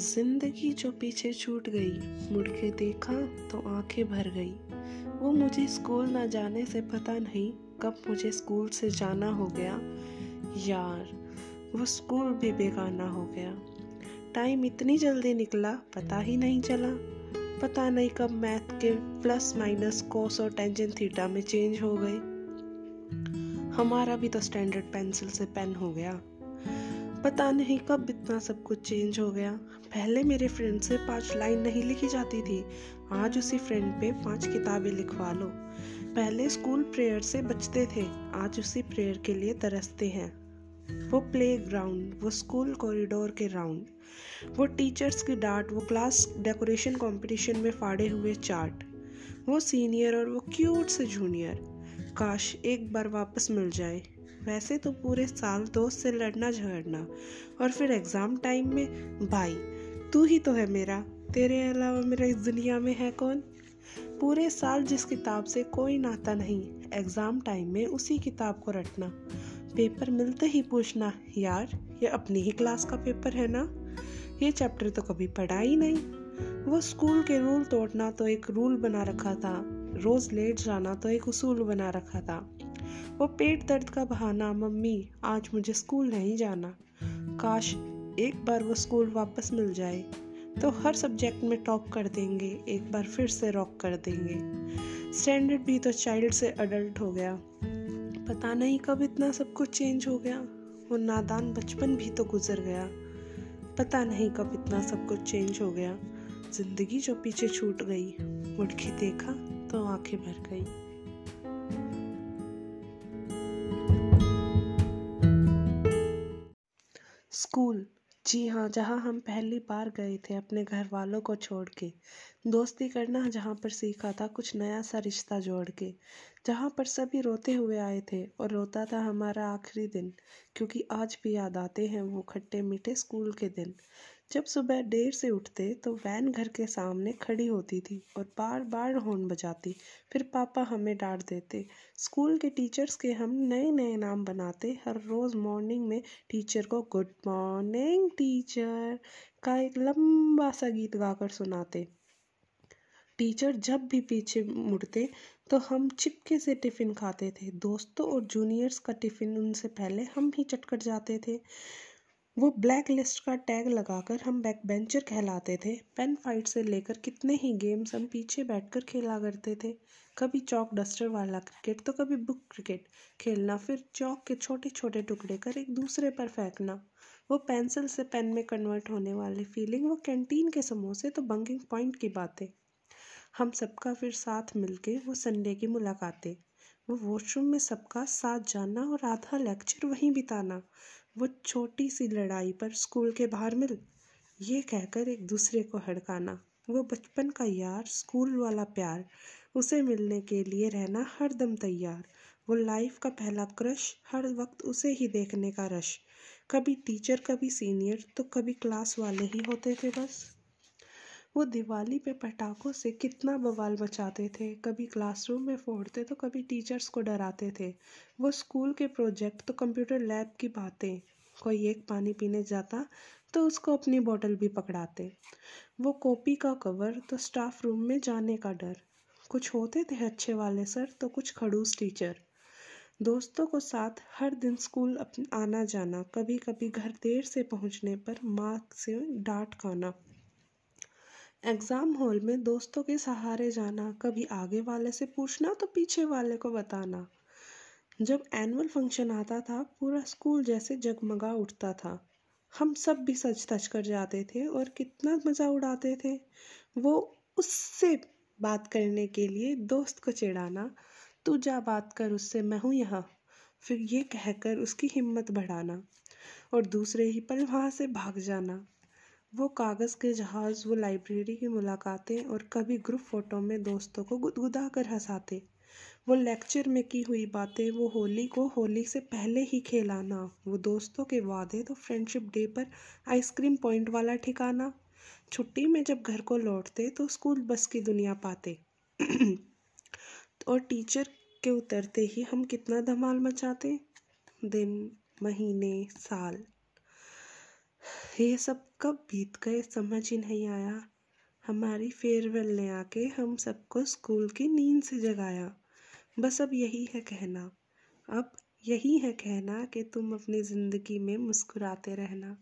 ज़िंदगी जो पीछे छूट गई, मुड़ के देखा तो आँखें भर गई। वो मुझे स्कूल ना जाने से पता नहीं कब मुझे स्कूल से जाना हो गया। यार, वो स्कूल भी बेगाना हो गया। टाइम इतनी जल्दी निकला, पता ही नहीं चला। पता नहीं कब मैथ के प्लस माइनस कोस और टेंजन थीटा में चेंज हो गए। हमारा भी तो स्टैंडर्ड पेंसिल से पेन हो गया। पता नहीं कब इतना सब कुछ चेंज हो गया। पहले मेरे फ्रेंड से पाँच लाइन नहीं लिखी जाती थी। आज उसी फ्रेंड पे पाँच किताबें लिखवा लो। पहले स्कूल प्रेयर से बचते थे, आज उसी प्रेयर के लिए तरसते हैं। वो प्ले ग्राउंड वो स्कूल कॉरिडोर के राउंड वो टीचर्स की डांट, वो क्लास डेकोरेशन कंपटीशन में फाड़े हुए चार्ट वो सीनियर और वो क्यूट से जूनियर काश एक बार वापस मिल जाए। वैसे तो पूरे साल दोस्त से लड़ना, झगड़ना और फिर एग्ज़ाम टाइम में, भाई, तू ही तो है मेरा। तेरे अलावा मेरा इस दुनिया में है कौन? पूरे साल जिस किताब से कोई नाता नहीं एग्ज़ाम टाइम में उसी किताब को रटना। पेपर मिलते ही पूछना, यार, ये अपनी ही क्लास का पेपर है ना? ये चैप्टर तो कभी पढ़ा ही नहीं। वो स्कूल के रूल तोड़ना तो एक रूल बना रखा था। रोज़ लेट जाना तो एक उसूल बना रखा था। वो पेट दर्द का बहाना, मम्मी, आज मुझे स्कूल नहीं जाना। काश एक बार वो स्कूल वापस मिल जाए तो हर सब्जेक्ट में टॉप कर देंगे, एक बार फिर से रॉक कर देंगे। स्टैंडर्ड भी तो चाइल्ड से अडल्ट हो गया। पता नहीं कब इतना सब कुछ चेंज हो गया। वो नादान बचपन भी तो गुजर गया। पता नहीं कब इतना सब कुछ चेंज हो गया। ज़िंदगी जो पीछे छूट गई मुड़ के देखा तो आँखें भर गई। स्कूल। जी हाँ जहाँ हम पहली बार गए थे अपने घर वालों को छोड़ के। दोस्ती करना जहाँ पर सीखा था, कुछ नया सा रिश्ता जोड़ के। जहाँ पर सभी रोते हुए आए थे और रोता था हमारा आखिरी दिन, क्योंकि आज भी याद आते हैं वो खट्टे मीठे स्कूल के दिन। जब सुबह देर से उठते तो वैन घर के सामने खड़ी होती थी और बार बार हॉर्न बजाती। फिर पापा हमें डांट देते। स्कूल के टीचर्स के हम नए नए नाम बनाते। हर रोज़ मॉर्निंग में टीचर को गुड मॉर्निंग, टीचर का एक लंबा सा गीत गाकर सुनाते। टीचर जब भी पीछे मुड़ते तो हम चिपके से टिफ़िन खाते थे। दोस्तों और जूनियर्स का टिफ़िन उनसे पहले हम ही चटकर जाते थे। वो ब्लैक लिस्ट का टैग लगाकर हम बैक बेंचर कहलाते थे। पेन फाइट से लेकर कितने ही गेम्स हम पीछे बैठकर खेला करते थे। कभी चौक डस्टर वाला क्रिकेट तो कभी बुक क्रिकेट खेलना, फिर चौक के छोटे छोटे टुकड़े कर एक दूसरे पर फेंकना। वो पेंसिल से पेन में कन्वर्ट होने वाली फीलिंग, वो कैंटीन के समोसे तो बंकिंग पॉइंट की बातें। हम सबका फिर साथ मिलके वो संडे की मुलाकातें, वो वॉशरूम में सबका साथ जाना और आधा लेक्चर वहीं बिताना। वो छोटी सी लड़ाई पर स्कूल के बाहर मिल। ये कहकर एक दूसरे को हड़काना। वो बचपन का यार, स्कूल वाला प्यार। उसे मिलने के लिए रहना हर दम तैयार। वो लाइफ का पहला क्रश, हर वक्त उसे ही देखने का रश। कभी टीचर, कभी सीनियर तो कभी क्लास वाले ही होते थे बस। वो दिवाली पे पटाखों से कितना बवाल मचाते थे। कभी क्लासरूम में फोड़ते तो कभी टीचर्स को डराते थे। वो स्कूल के प्रोजेक्ट तो कंप्यूटर लैब की बातें। कोई एक पानी पीने जाता तो उसको अपनी बोतल भी पकड़ाते। वो कॉपी का कवर तो स्टाफ रूम में जाने का डर। कुछ होते थे अच्छे वाले सर तो कुछ खड़ूस टीचर। दोस्तों को साथ हर दिन स्कूल आना जाना कभी कभी घर देर से पहुँचने पर माँ से डांट खाना। एग्ज़ाम हॉल में दोस्तों के सहारे जाना, कभी आगे वाले से पूछना तो पीछे वाले को बताना। जब एनुअल फ़ंक्शन आता था, पूरा स्कूल जैसे जगमगा उठता था। हम सब भी सच तच कर जाते थे और कितना मज़ा उड़ाते थे। वो उससे बात करने के लिए दोस्त को चिढ़ाना, तू जा बात कर उससे, मैं हूँ यहाँ। फिर ये कहकर उसकी हिम्मत बढ़ाना और दूसरे ही पल वहाँ से भाग जाना। वो कागज़ के जहाज़, वो लाइब्रेरी की मुलाकातें और कभी ग्रुप फ़ोटो में दोस्तों को गुदगुदा कर हंसाते। वो लेक्चर में की हुई बातें, वो होली को होली से पहले ही खेलाना, वो दोस्तों के वादे तो फ्रेंडशिप डे पर आइसक्रीम पॉइंट वाला ठिकाना। छुट्टी में जब घर को लौटते तो स्कूल बस की दुनिया पाते। और टीचर के उतरते ही हम कितना धमाल मचाते? दिन, महीने, साल। ये सब कब बीत गए, समझ ही नहीं आया। हमारी फेयरवेल ने आके हम सबको स्कूल की नींद से जगाया। बस अब यही है कहना। अब यही है कहना कि तुम अपनी ज़िंदगी में मुस्कुराते रहना।